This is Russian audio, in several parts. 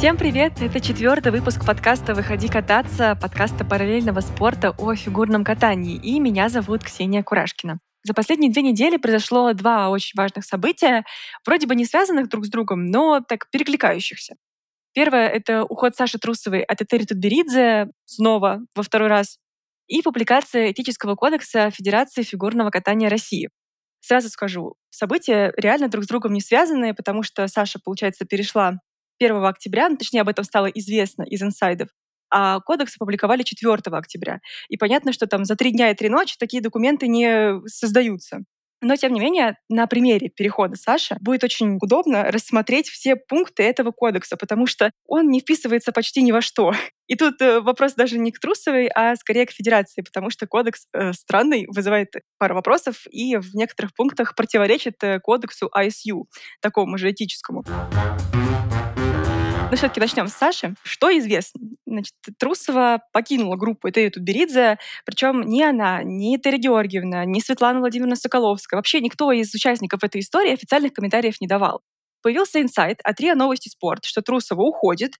Всем привет! Это четвертый выпуск подкаста «Выходи кататься», подкаста параллельного спорта о фигурном катании. И меня зовут Ксения Курашкина. За последние две недели произошло два очень важных события, вроде бы не связанных друг с другом, но так перекликающихся. Первое — это уход Саши Трусовой от Этери Тутберидзе снова во второй раз и публикация этического кодекса Федерации фигурного катания России. Сразу скажу, события реально друг с другом не связанные, потому что Саша, получается, перешла 1 октября, ну, точнее, об этом стало известно из инсайдов, а кодекс опубликовали 4 октября. И понятно, что там за три дня и три ночи такие документы не создаются. Но, тем не менее, на примере перехода Саши будет очень удобно рассмотреть все пункты этого кодекса, потому что он не вписывается почти ни во что. И тут э, вопрос даже не к Трусовой, а скорее к Федерации, потому что кодекс э, странный, вызывает пару вопросов и в некоторых пунктах противоречит э, кодексу ISU, такому же этическому. Но все-таки начнем с Саши. Что известно? Значит, Трусова покинула группу Этери Тутберидзе, причем ни она, ни Этери Георгиевна, ни Светлана Владимировна Соколовская, вообще никто из участников этой истории официальных комментариев не давал. Появился инсайт от РИА Новости Спорт, что Трусова уходит.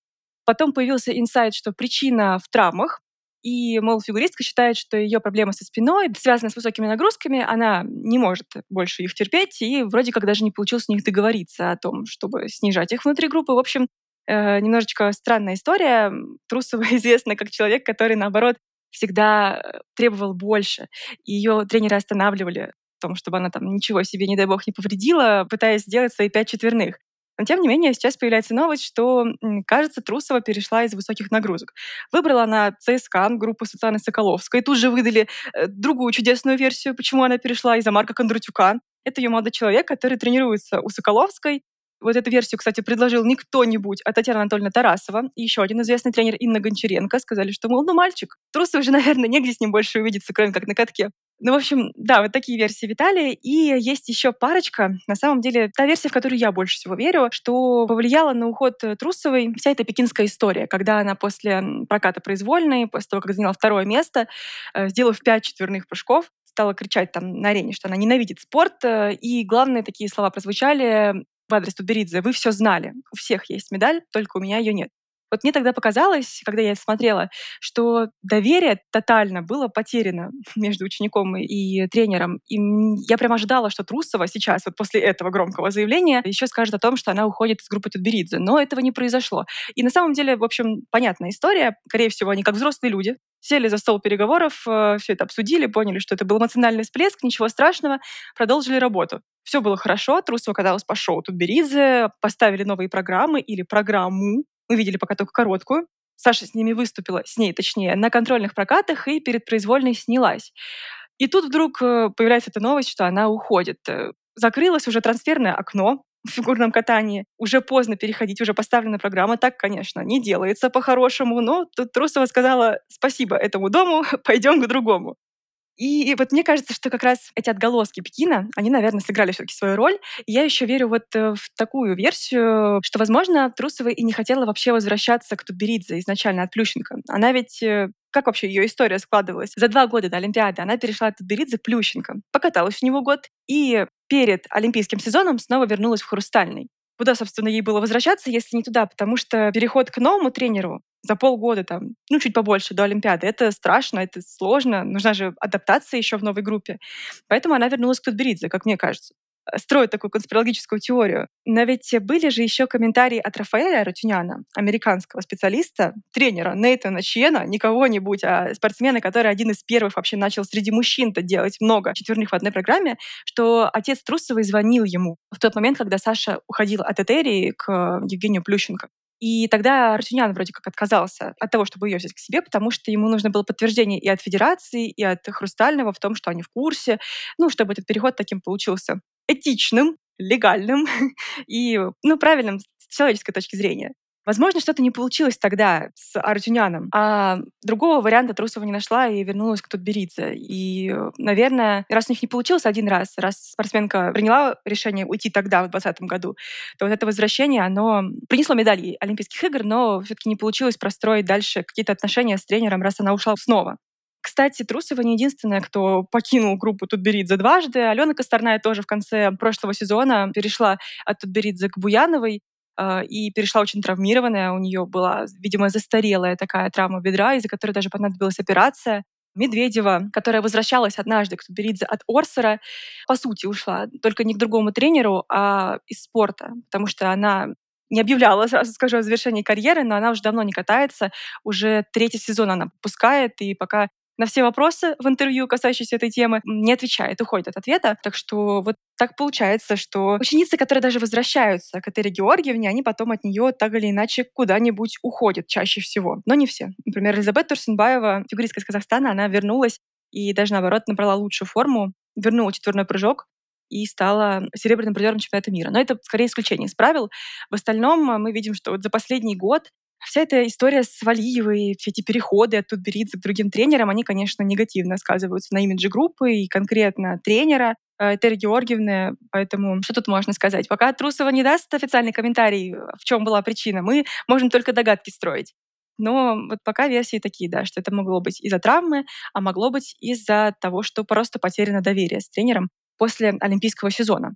Потом появился инсайт, что причина в травмах, и, мол, фигуристка считает, что ее проблема со спиной связана с высокими нагрузками, она не может больше их терпеть, и вроде как даже не получилось с них договориться о том, чтобы снижать их внутри группы. В общем, немножечко странная история. Трусова известна как человек, который, наоборот, всегда э, требовал больше. И ее тренеры останавливали в том, чтобы она там ничего себе, не дай бог, не повредила, пытаясь сделать свои пять четверных. Но тем не менее, сейчас появляется новость, что, кажется, Трусова перешла из высоких нагрузок. Выбрала она ЦСКА, группу Светланы Соколовской. Тут же выдали э, другую чудесную версию, почему она перешла из-за Марка Кондратюка. Это ее молодой человек, который тренируется у Соколовской, вот эту версию, кстати, предложил не кто-нибудь, а Татьяна Анатольевна Тарасова и еще один известный тренер Инна Гончаренко. Сказали, что, мол, ну мальчик, трусы уже, наверное, негде с ним больше увидеться, кроме как на катке. Ну, в общем, да, вот такие версии витали. И есть еще парочка. На самом деле, та версия, в которую я больше всего верю, что повлияла на уход Трусовой вся эта пекинская история, когда она после проката произвольной, после того, как заняла второе место, э, сделав пять четверных прыжков, стала кричать там на арене, что она ненавидит спорт. Э, и главные такие слова прозвучали в адрес Тутберидзе, вы все знали. У всех есть медаль, только у меня ее нет. Вот мне тогда показалось, когда я смотрела, что доверие тотально было потеряно между учеником и тренером. И я прямо ожидала, что Трусова сейчас, вот после этого громкого заявления, еще скажет о том, что она уходит из группы Тутберидзе. Но этого не произошло. И на самом деле, в общем, понятная история. Скорее всего, они как взрослые люди, сели за стол переговоров, э, все это обсудили, поняли, что это был эмоциональный всплеск, ничего страшного, продолжили работу. Все было хорошо, Трусова каталась по шоу Тутберидзе, поставили новые программы или программу, мы видели пока только короткую. Саша с ними выступила, с ней точнее, на контрольных прокатах и перед произвольной снялась. И тут вдруг э, появляется эта новость, что она уходит. Э, закрылось уже трансферное окно в фигурном катании. Уже поздно переходить, уже поставлена программа. Так, конечно, не делается по-хорошему. Но тут Трусова сказала спасибо этому дому, пойдем к другому. И вот мне кажется, что как раз эти отголоски Пекина, они, наверное, сыграли все-таки свою роль. И я еще верю вот э, в такую версию, что, возможно, Трусова и не хотела вообще возвращаться к Тутберидзе изначально от Плющенко. Она ведь э, как вообще ее история складывалась? За два года до Олимпиады она перешла от Тутберидзе к Плющенко, покаталась в него год и перед олимпийским сезоном снова вернулась в Хрустальный. Куда, собственно, ей было возвращаться, если не туда? Потому что переход к новому тренеру за полгода, там, ну, чуть побольше до Олимпиады. Это страшно, это сложно. Нужна же адаптация еще в новой группе. Поэтому она вернулась к Тутберидзе, как мне кажется э, строит такую конспирологическую теорию. Но ведь были же еще комментарии от Рафаэля Рутюняна, американского специалиста, тренера Нейтана Чена, не кого-нибудь, а спортсмена, который один из первых вообще начал среди мужчин-то делать много четверных в одной программе, что отец Трусовой звонил ему в тот момент, когда Саша уходил от Этерии к Евгению Плющенко. И тогда Артюнян вроде как отказался от того, чтобы ее взять к себе, потому что ему нужно было подтверждение и от Федерации, и от Хрустального в том, что они в курсе, ну, чтобы этот переход таким получился этичным, легальным и, ну, правильным с человеческой точки зрения. Возможно, что-то не получилось тогда с Артюняном, а другого варианта Трусова не нашла и вернулась к Тутберидзе. И, наверное, раз у них не получилось один раз, раз спортсменка приняла решение уйти тогда, в 2020 году, то вот это возвращение, оно принесло медали Олимпийских игр, но все-таки не получилось простроить дальше какие-то отношения с тренером, раз она ушла снова. Кстати, Трусова не единственная, кто покинул группу Тутберидзе дважды. Алена Косторная тоже в конце прошлого сезона перешла от Тутберидзе к Буяновой. э, и перешла очень травмированная. У нее была, видимо, застарелая такая травма бедра, из-за которой даже понадобилась операция. Медведева, которая возвращалась однажды к Тутберидзе от Орсера, по сути, ушла только не к другому тренеру, а из спорта, потому что она не объявляла, сразу скажу, о завершении карьеры, но она уже давно не катается. Уже третий сезон она пускает, и пока на все вопросы в интервью, касающиеся этой темы, не отвечает, уходит от ответа. Так что вот так получается, что ученицы, которые даже возвращаются к Этере Георгиевне, они потом от нее так или иначе куда-нибудь уходят чаще всего. Но не все. Например, Элизабет Турсенбаева, фигуристка из Казахстана, она вернулась и даже наоборот набрала лучшую форму, вернула четверной прыжок, и стала серебряным призером чемпионата мира. Но это скорее исключение из правил. В остальном мы видим, что вот за последний год Вся эта история с Валиевой, все эти переходы от Тутберидзе к другим тренерам, они, конечно, негативно сказываются на имидже группы и конкретно тренера Этери Георгиевны. Поэтому что тут можно сказать? Пока Трусова не даст официальный комментарий, в чем была причина, мы можем только догадки строить. Но вот пока версии такие, да, что это могло быть из-за травмы, а могло быть из-за того, что просто потеряно доверие с тренером после олимпийского сезона.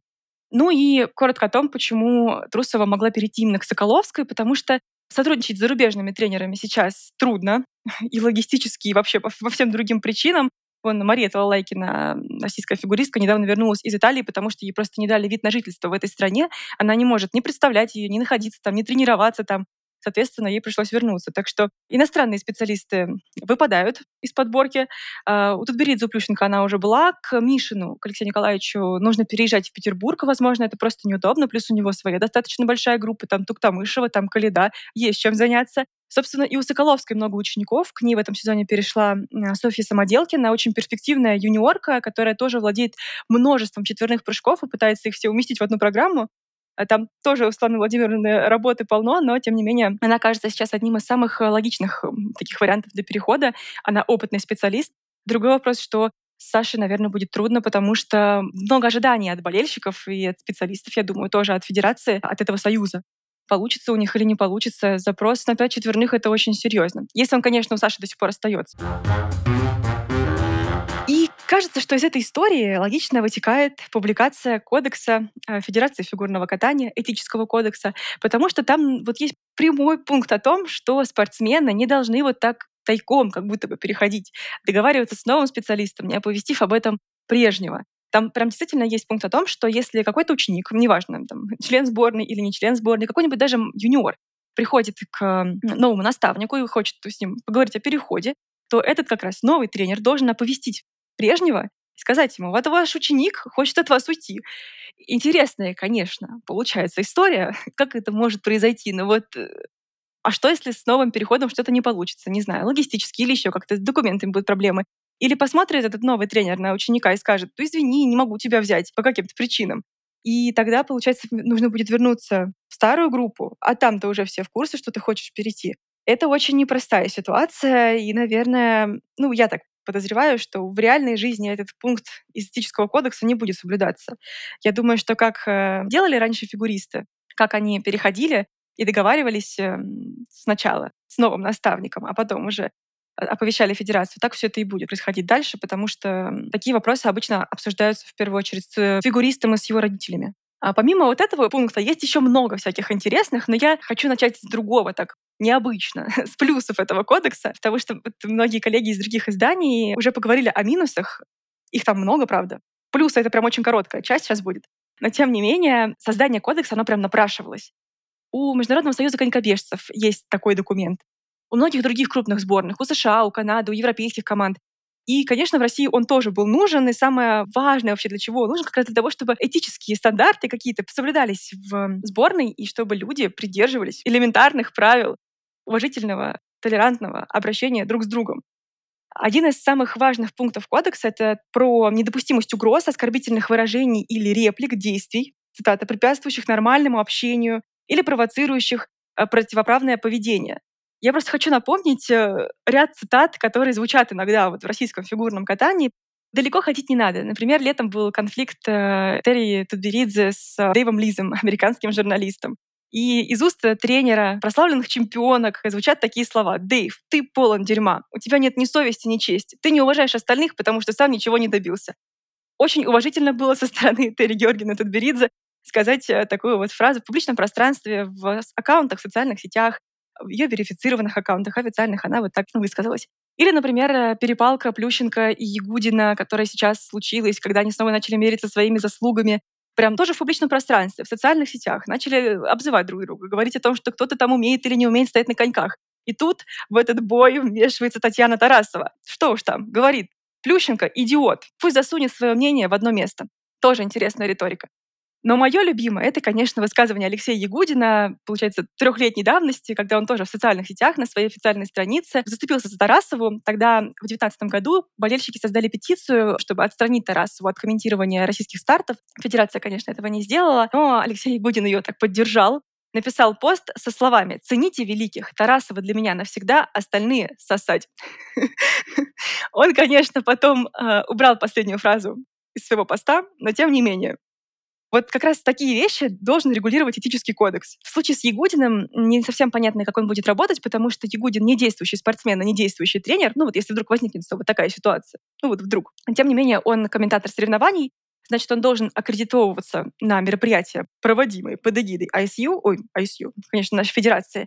Ну и коротко о том, почему Трусова могла перейти именно к Соколовской, потому что Сотрудничать с зарубежными тренерами сейчас трудно и логистически, и вообще по, по всем другим причинам. Вон Мария Талалайкина, российская фигуристка, недавно вернулась из Италии, потому что ей просто не дали вид на жительство в этой стране. Она не может ни представлять ее, ни находиться там, ни тренироваться там. Соответственно, ей пришлось вернуться. Так что иностранные специалисты выпадают из подборки. Uh, у Тутберидзе, Плющенко она уже была. К Мишину, к Алексею Николаевичу, нужно переезжать в Петербург. Возможно, это просто неудобно. Плюс у него своя достаточно большая группа. Там Туктамышева, там Калида. Есть чем заняться. Собственно, и у Соколовской много учеников. К ней в этом сезоне перешла Софья Самоделкина, очень перспективная юниорка, которая тоже владеет множеством четверных прыжков и пытается их все уместить в одну программу. А там тоже у Светланы Владимировны работы полно, но, тем не менее, она кажется сейчас одним из самых э, логичных таких вариантов для перехода. Она опытный специалист. Другой вопрос, что с Сашей, наверное, будет трудно, потому что много ожиданий от болельщиков и от специалистов, я думаю, тоже от федерации, от этого союза. Получится у них или не получится, запрос на пять четверных — это очень серьезно. Если он, конечно, у Саши до сих пор остается. Кажется, что из этой истории логично вытекает публикация кодекса э, Федерации фигурного катания, этического кодекса, потому что там вот есть прямой пункт о том, что спортсмены не должны вот так тайком как будто бы переходить, договариваться с новым специалистом, не оповестив об этом прежнего. Там прям действительно есть пункт о том, что если какой-то ученик, неважно, там, член сборной или не член сборной, какой-нибудь даже юниор, приходит к новому наставнику и хочет с ним поговорить о переходе, то этот как раз новый тренер должен оповестить прежнего и сказать ему, вот ваш ученик хочет от вас уйти. Интересная, конечно, получается история, как это может произойти, но вот э, а что, если с новым переходом что-то не получится? Не знаю, логистически или еще как-то с документами будут проблемы. Или посмотрит этот новый тренер на ученика и скажет, ну извини, не могу тебя взять по каким-то причинам. И тогда, получается, нужно будет вернуться в старую группу, а там-то уже все в курсе, что ты хочешь перейти. Это очень непростая ситуация, и, наверное, ну, я так подозреваю, что в реальной жизни этот пункт из этического кодекса не будет соблюдаться. Я думаю, что как э, делали раньше фигуристы, как они переходили и договаривались эм, сначала с новым наставником, а потом уже оповещали федерацию. Так все это и будет происходить дальше, потому что такие вопросы обычно обсуждаются в первую очередь с фигуристом и с его родителями. А помимо вот этого пункта есть еще много всяких интересных, но я хочу начать с другого, так необычно, с плюсов этого кодекса, потому что многие коллеги из других изданий уже поговорили о минусах. Их там много, правда. Плюсы — это прям очень короткая часть сейчас будет. Но тем не менее, создание кодекса, оно прям напрашивалось. У Международного союза конькобежцев есть такой документ. У многих других крупных сборных, у США, у Канады, у европейских команд и, конечно, в России он тоже был нужен, и самое важное вообще для чего он нужен, как раз для того, чтобы этические стандарты какие-то соблюдались в сборной, и чтобы люди придерживались элементарных правил уважительного, толерантного обращения друг с другом. Один из самых важных пунктов кодекса — это про недопустимость угроз, оскорбительных выражений или реплик, действий, цитата, препятствующих нормальному общению или провоцирующих э, противоправное поведение. Я просто хочу напомнить э, ряд цитат, которые звучат иногда вот в российском фигурном катании. Далеко ходить не надо. Например, летом был конфликт э, Терри Тутберидзе с э, Дэйвом Лизом, американским журналистом. И из уст тренера прославленных чемпионок звучат такие слова. «Дэйв, ты полон дерьма. У тебя нет ни совести, ни чести. Ты не уважаешь остальных, потому что сам ничего не добился». Очень уважительно было со стороны Терри Георгиевны Тутберидзе сказать такую вот фразу в публичном пространстве, в аккаунтах, в социальных сетях, в ее верифицированных аккаунтах официальных, она вот так высказалась. Или, например, э, перепалка Плющенко и Ягудина, которая сейчас случилась, когда они снова начали мериться своими заслугами. Прям тоже в публичном пространстве, в социальных сетях. Начали обзывать друг друга, говорить о том, что кто-то там умеет или не умеет стоять на коньках. И тут в этот бой вмешивается Татьяна Тарасова. Что уж там, говорит, Плющенко — идиот. Пусть засунет свое мнение в одно место. Тоже интересная риторика. Но мое любимое — это, конечно, высказывание Алексея Ягудина, получается, трехлетней давности, когда он тоже в социальных сетях на своей официальной странице заступился за Тарасову. Тогда, в 2019 году, болельщики создали петицию, чтобы отстранить Тарасову от комментирования российских стартов. Федерация, конечно, этого не сделала, но Алексей Ягудин ее так поддержал написал пост со словами «Цените великих, Тарасова для меня навсегда, остальные сосать». Он, конечно, потом э, убрал последнюю фразу из своего поста, но тем не менее. Вот как раз такие вещи должен регулировать этический кодекс. В случае с Ягудиным не совсем понятно, как он будет работать, потому что Ягудин не действующий спортсмен, а не действующий тренер. Ну вот если вдруг возникнет вот такая ситуация. Ну вот вдруг. Тем не менее, он комментатор соревнований, значит, он должен аккредитовываться на мероприятия, проводимые под эгидой ISU, ой, ISU, конечно, нашей федерации,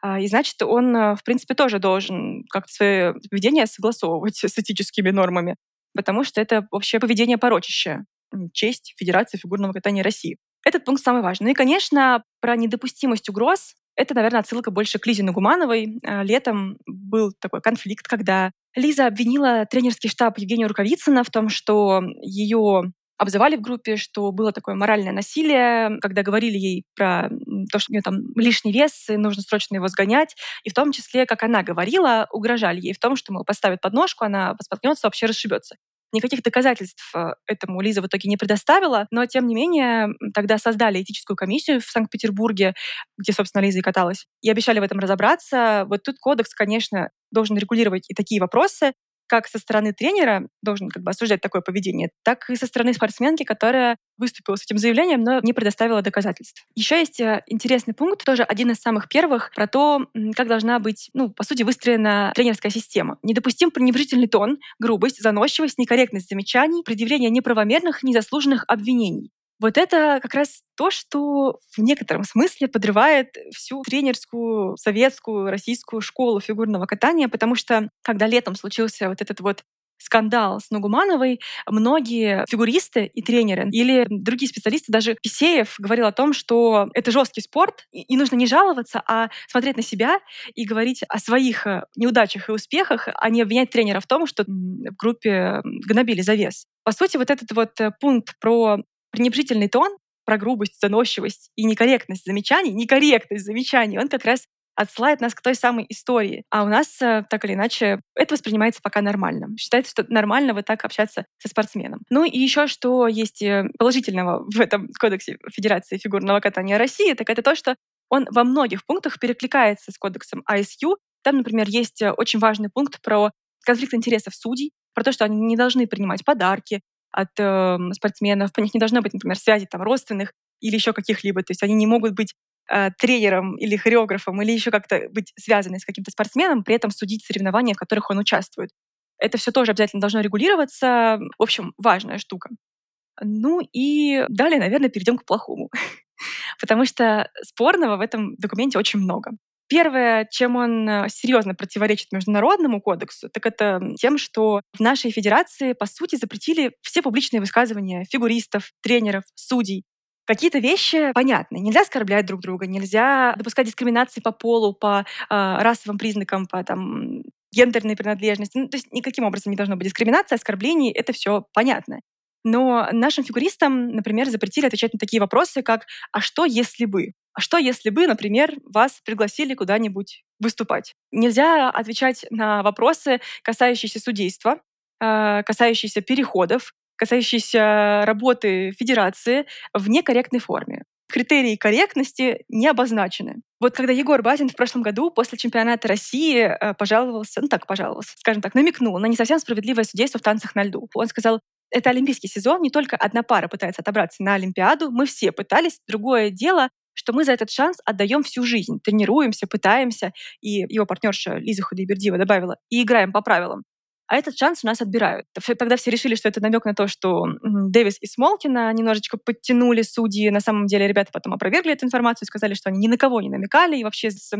а, и значит, он, э, в принципе, тоже должен как-то свое поведение согласовывать с этическими нормами, потому что это вообще поведение порочащее честь Федерации фигурного катания России. Этот пункт самый важный. И, конечно, про недопустимость угроз это, наверное, отсылка больше к Лизе Нагумановой. А, летом был такой конфликт, когда Лиза обвинила тренерский штаб Евгения Рукавицына в том, что ее обзывали в группе, что было такое моральное насилие, когда говорили ей про то, что у нее там лишний вес, и нужно срочно его сгонять. И в том числе, как она говорила, угрожали ей в том, что, мол, поставят подножку, она поспоткнется, вообще расшибется. Никаких доказательств э, этому Лиза в итоге не предоставила, но, тем не менее, тогда создали этическую комиссию в Санкт-Петербурге, где, собственно, Лиза и каталась, и обещали в этом разобраться. Вот тут кодекс, конечно, должен регулировать и такие вопросы, как со стороны тренера должен как бы осуждать такое поведение, так и со стороны спортсменки, которая выступила с этим заявлением, но не предоставила доказательств. Еще есть э, интересный пункт, тоже один из самых первых, про то, как должна быть, ну, по сути, выстроена тренерская система. Недопустим пренебрежительный тон, грубость, заносчивость, некорректность замечаний, предъявление неправомерных, незаслуженных обвинений. Вот это как раз то, что в некотором смысле подрывает всю тренерскую, советскую, российскую школу фигурного катания, потому что когда летом случился вот этот вот скандал с Нугумановой, многие фигуристы и тренеры или другие специалисты, даже Писеев говорил о том, что это жесткий спорт, и нужно не жаловаться, а смотреть на себя и говорить о своих э, неудачах и успехах, а не обвинять тренера в том, что в группе гнобили за вес. По сути, вот этот вот э, пункт про пренебрежительный тон, про грубость, заносчивость и некорректность замечаний, некорректность замечаний, он как раз отсылает нас к той самой истории. А у нас, э, так или иначе, это воспринимается пока нормально. Считается, что нормально вот так общаться со спортсменом. Ну и еще что есть э, положительного в этом кодексе Федерации фигурного катания России, так это то, что он во многих пунктах перекликается с кодексом ISU. Там, например, есть э, очень важный пункт про конфликт интересов судей, про то, что они не должны принимать подарки, от э, спортсменов, по них не должно быть, например, связи там родственных или еще каких-либо. То есть они не могут быть э, тренером или хореографом или еще как-то быть связаны с каким-то спортсменом, при этом судить соревнования, в которых он участвует. Это все тоже обязательно должно регулироваться. В общем, важная штука. Ну и далее, наверное, перейдем к плохому. Потому что спорного в этом документе очень много. Первое, чем он э, серьезно противоречит международному кодексу, так это тем, что в нашей федерации, по сути, запретили все публичные высказывания фигуристов, тренеров, судей. Какие-то вещи понятны. Нельзя оскорблять друг друга, нельзя допускать дискриминации по полу, по э, расовым признакам, по там, гендерной принадлежности. Ну, то есть никаким образом не должно быть дискриминации, оскорблений. Это все понятно. Но нашим фигуристам, например, запретили отвечать на такие вопросы, как «а что, если бы?». А что, если бы, например, вас пригласили куда-нибудь выступать? Нельзя отвечать на вопросы, касающиеся судейства, а, касающиеся переходов, касающиеся работы федерации в некорректной форме. Критерии корректности не обозначены. Вот когда Егор Базин в прошлом году после чемпионата России э, пожаловался, ну так пожаловался, скажем так, намекнул на не совсем справедливое судейство в танцах на льду. Он сказал, это олимпийский сезон, не только одна пара пытается отобраться на Олимпиаду, мы все пытались. Другое дело, что мы за этот шанс отдаем всю жизнь, тренируемся, пытаемся, и его партнерша Лиза Худайбердиева добавила, и играем по правилам. а этот шанс у нас отбирают. Тогда все решили, что это намек на то, что Дэвис и Смолкина немножечко подтянули судьи. На самом деле ребята потом опровергли эту информацию сказали, что они ни на кого не намекали, и вообще с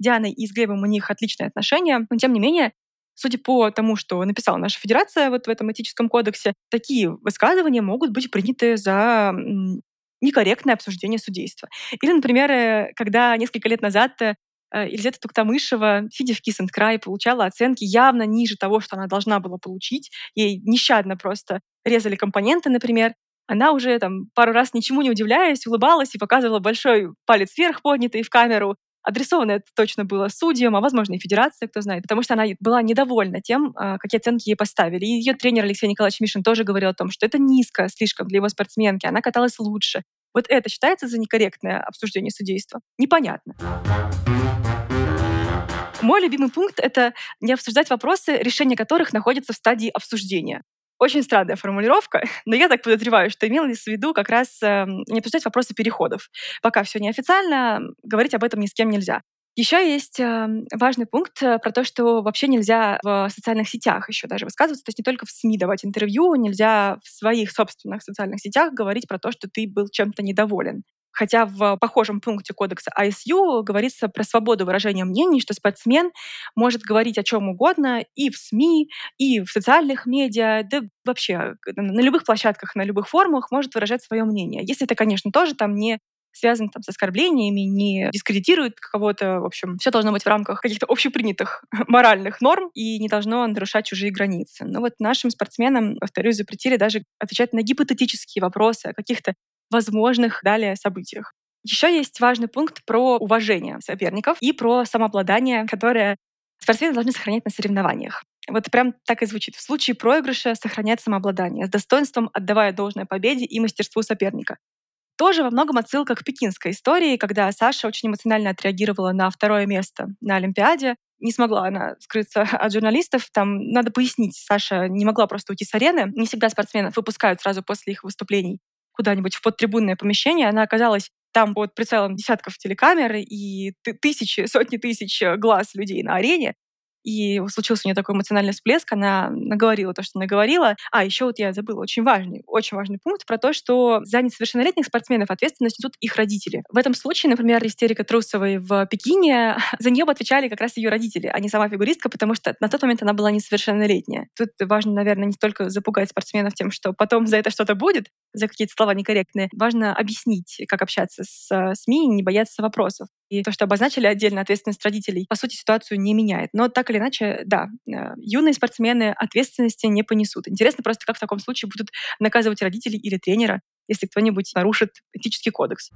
Дианой и с Глебом у них отличные отношения. Но тем не менее, Судя по тому, что написала наша федерация вот в этом этическом кодексе, такие высказывания могут быть приняты за некорректное обсуждение судейства. Или, например, э, когда несколько лет назад э, Елизавета Туктамышева, сидя в Cry, получала оценки явно ниже того, что она должна была получить. Ей нещадно просто резали компоненты, например. Она уже там пару раз ничему не удивляясь, улыбалась и показывала большой палец вверх поднятый в камеру, Адресовано это точно было судьям, а возможно и федерации, кто знает, потому что она была недовольна тем, а, какие оценки ей поставили. И ее тренер Алексей Николаевич Мишин тоже говорил о том, что это низко слишком для его спортсменки, она каталась лучше. Вот это считается за некорректное обсуждение судейства? Непонятно. Мой любимый пункт — это не обсуждать вопросы, решение которых находится в стадии обсуждения. Очень странная формулировка, но я так подозреваю, что имелось в виду как раз э, не обсуждать вопросы переходов. Пока все неофициально, говорить об этом ни с кем нельзя. Еще есть э, важный пункт э, про то, что вообще нельзя в социальных сетях еще даже высказываться, то есть не только в СМИ давать интервью, нельзя в своих собственных социальных сетях говорить про то, что ты был чем-то недоволен. Хотя в похожем пункте кодекса ISU говорится про свободу выражения мнений, что спортсмен может говорить о чем угодно и в СМИ, и в социальных медиа, да вообще на любых площадках, на любых форумах может выражать свое мнение. Если это, конечно, тоже там не связан там, с оскорблениями, не дискредитирует кого-то. В общем, все должно быть в рамках каких-то общепринятых моральных норм и не должно нарушать чужие границы. Но вот нашим спортсменам, повторюсь, запретили даже отвечать на гипотетические вопросы о каких-то возможных далее событиях. Еще есть важный пункт про уважение соперников и про самообладание, которое спортсмены должны сохранять на соревнованиях. Вот прям так и звучит. В случае проигрыша сохранять самообладание, с достоинством отдавая должное победе и мастерству соперника. Тоже во многом отсылка к пекинской истории, когда Саша очень эмоционально отреагировала на второе место на Олимпиаде. Не смогла она скрыться от журналистов. Там надо пояснить, Саша не могла просто уйти с арены. Не всегда спортсменов выпускают сразу после их выступлений куда-нибудь в подтрибунное помещение, она оказалась там под прицелом десятков телекамер и тысячи, сотни тысяч глаз людей на арене и случился у нее такой эмоциональный всплеск, она наговорила то, что наговорила. А, еще вот я забыла очень важный, очень важный пункт про то, что за несовершеннолетних спортсменов ответственность несут их родители. В этом случае, например, истерика Трусовой в Пекине, за нее бы отвечали как раз ее родители, а не сама фигуристка, потому что на тот момент она была несовершеннолетняя. Тут важно, наверное, не только запугать спортсменов тем, что потом за это что-то будет, за какие-то слова некорректные. Важно объяснить, как общаться с э, СМИ не бояться вопросов. И то, что обозначили отдельно ответственность родителей, по сути, ситуацию не меняет. Но так или иначе, да, э, юные спортсмены ответственности не понесут. Интересно просто, как в таком случае будут наказывать родителей или тренера, если кто-нибудь нарушит этический кодекс.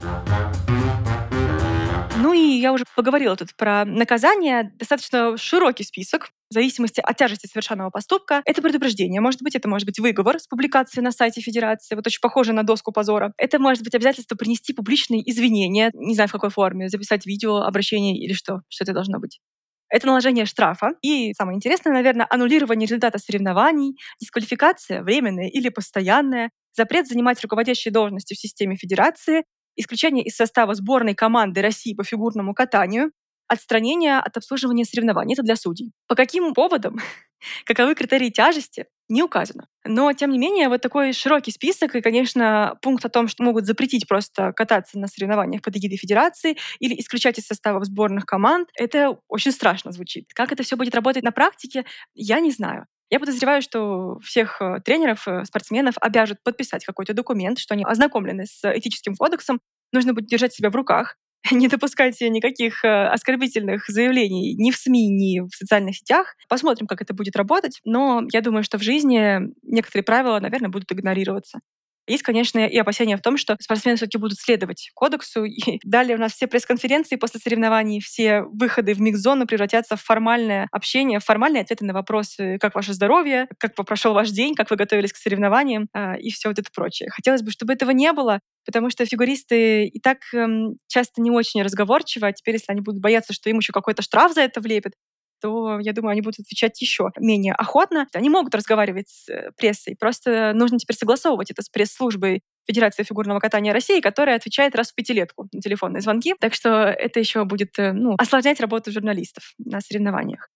Ну и я уже поговорила тут про наказание. Достаточно широкий список в зависимости от тяжести совершенного поступка. Это предупреждение, может быть, это может быть выговор с публикацией на сайте Федерации, вот очень похоже на доску позора. Это может быть обязательство принести публичные извинения, не знаю в какой форме, записать видео, обращение или что, что это должно быть. Это наложение штрафа. И самое интересное, наверное, аннулирование результата соревнований, дисквалификация временная или постоянная, запрет занимать руководящие должности в системе федерации, исключение из состава сборной команды России по фигурному катанию, отстранение от обслуживания соревнований. Это для судей. По каким поводам, каковы критерии тяжести, не указано. Но, тем не менее, вот такой широкий список, и, конечно, пункт о том, что могут запретить просто кататься на соревнованиях под эгидой федерации или исключать из составов сборных команд, это очень страшно звучит. Как это все будет работать на практике, я не знаю. Я подозреваю, что всех э, тренеров, э, спортсменов обяжут подписать какой-то документ, что они ознакомлены с этическим кодексом. Нужно будет держать себя в руках, не допускать никаких э, оскорбительных заявлений ни в СМИ, ни в социальных сетях. Посмотрим, как это будет работать. Но я думаю, что в жизни некоторые правила, наверное, будут игнорироваться. Есть, конечно, и опасения в том, что спортсмены все-таки будут следовать кодексу. И далее у нас все пресс-конференции после соревнований, все выходы в микс-зону превратятся в формальное общение, в формальные ответы на вопросы, как ваше здоровье, как прошел ваш день, как вы готовились к соревнованиям а, и все вот это прочее. Хотелось бы, чтобы этого не было, потому что фигуристы и так эм, часто не очень разговорчивы, а теперь, если они будут бояться, что им еще какой-то штраф за это влепят, то, я думаю, они будут отвечать еще менее охотно. Они могут разговаривать с э, прессой, просто нужно теперь согласовывать это с пресс-службой Федерации фигурного катания России, которая отвечает раз в пятилетку на телефонные звонки. Так что это еще будет э, ну, осложнять работу журналистов на соревнованиях.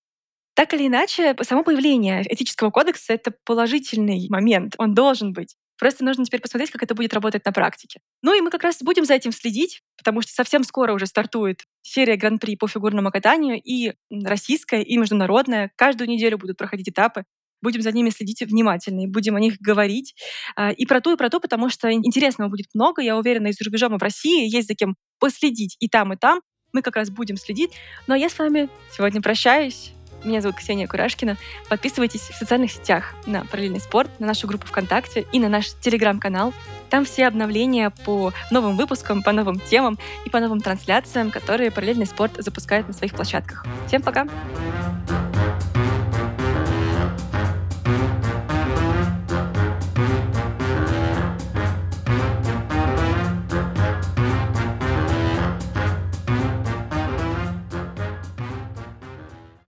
Так или иначе, само появление этического кодекса — это положительный момент. Он должен быть. Просто нужно теперь посмотреть, как это будет работать на практике. Ну и мы как раз будем за этим следить, потому что совсем скоро уже стартует серия Гран-при по фигурному катанию, и российская, и международная. Каждую неделю будут проходить этапы. Будем за ними следить внимательно и будем о них говорить. А, и про то, и про то, потому что интересного будет много. Я уверена, и за рубежом, и в России есть за кем последить и там, и там. Мы как раз будем следить. Ну а я с вами сегодня прощаюсь. Меня зовут Ксения Курашкина. Подписывайтесь в социальных сетях на «Параллельный спорт», на нашу группу ВКонтакте и на наш телеграм-канал. Там все обновления по новым выпускам, по новым темам и по новым трансляциям, которые «Параллельный спорт» запускает на своих площадках. Всем пока! Пока!